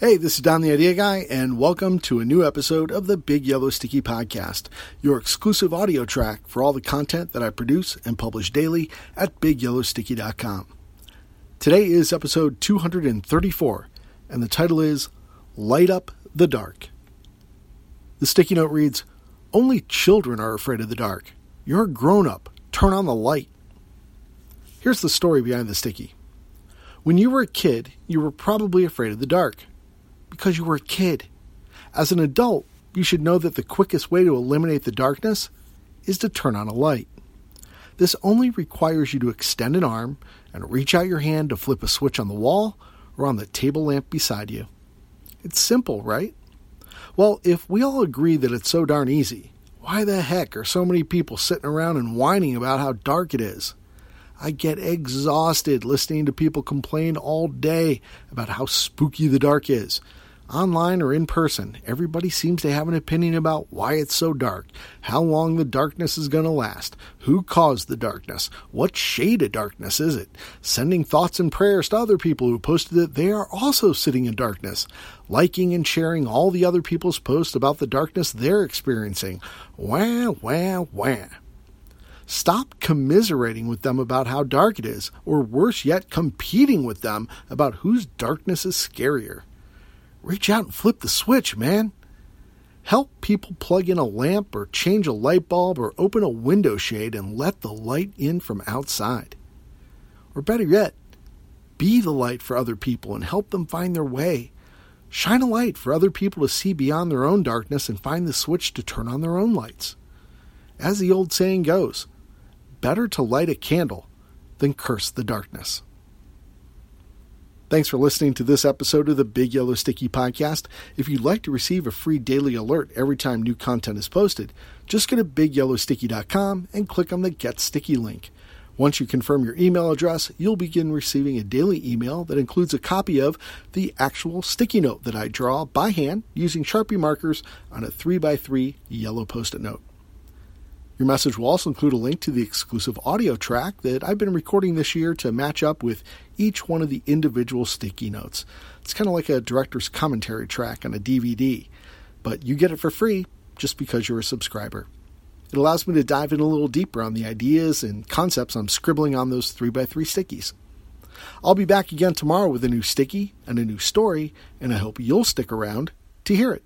Hey, this is Don the Idea Guy, and welcome to a new episode of the Big Yellow Sticky Podcast, your exclusive audio track for all the content that I produce and publish daily at BigYellowSticky.com. Today is episode 234, and the title is Light Up the Dark. The sticky note reads Only children are afraid of the dark. You're a grown up. Turn on the light. Here's the story behind the sticky. When you were a kid, you were probably afraid of the dark because you were a kid. As an adult, you should know that the quickest way to eliminate the darkness is to turn on a light. This only requires you to extend an arm and reach out your hand to flip a switch on the wall or on the table lamp beside you. It's simple, right? Well, if we all agree that it's so darn easy, why the heck are so many people sitting around and whining about how dark it is? I get exhausted listening to people complain all day about how spooky the dark is online or in person, everybody seems to have an opinion about why it's so dark, how long the darkness is going to last, who caused the darkness, what shade of darkness is it, sending thoughts and prayers to other people who posted that they are also sitting in darkness, liking and sharing all the other people's posts about the darkness they're experiencing. Wah, wah, wah. Stop commiserating with them about how dark it is, or worse yet, competing with them about whose darkness is scarier. Reach out and flip the switch, man. Help people plug in a lamp or change a light bulb or open a window shade and let the light in from outside. Or better yet, be the light for other people and help them find their way. Shine a light for other people to see beyond their own darkness and find the switch to turn on their own lights. As the old saying goes, better to light a candle than curse the darkness. Thanks for listening to this episode of the Big Yellow Sticky Podcast. If you'd like to receive a free daily alert every time new content is posted, just go to bigyellowsticky.com and click on the Get Sticky link. Once you confirm your email address, you'll begin receiving a daily email that includes a copy of the actual sticky note that I draw by hand using Sharpie markers on a 3x3 yellow post it note. Your message will also include a link to the exclusive audio track that I've been recording this year to match up with each one of the individual sticky notes. It's kind of like a director's commentary track on a DVD, but you get it for free just because you're a subscriber. It allows me to dive in a little deeper on the ideas and concepts I'm scribbling on those 3x3 stickies. I'll be back again tomorrow with a new sticky and a new story, and I hope you'll stick around to hear it.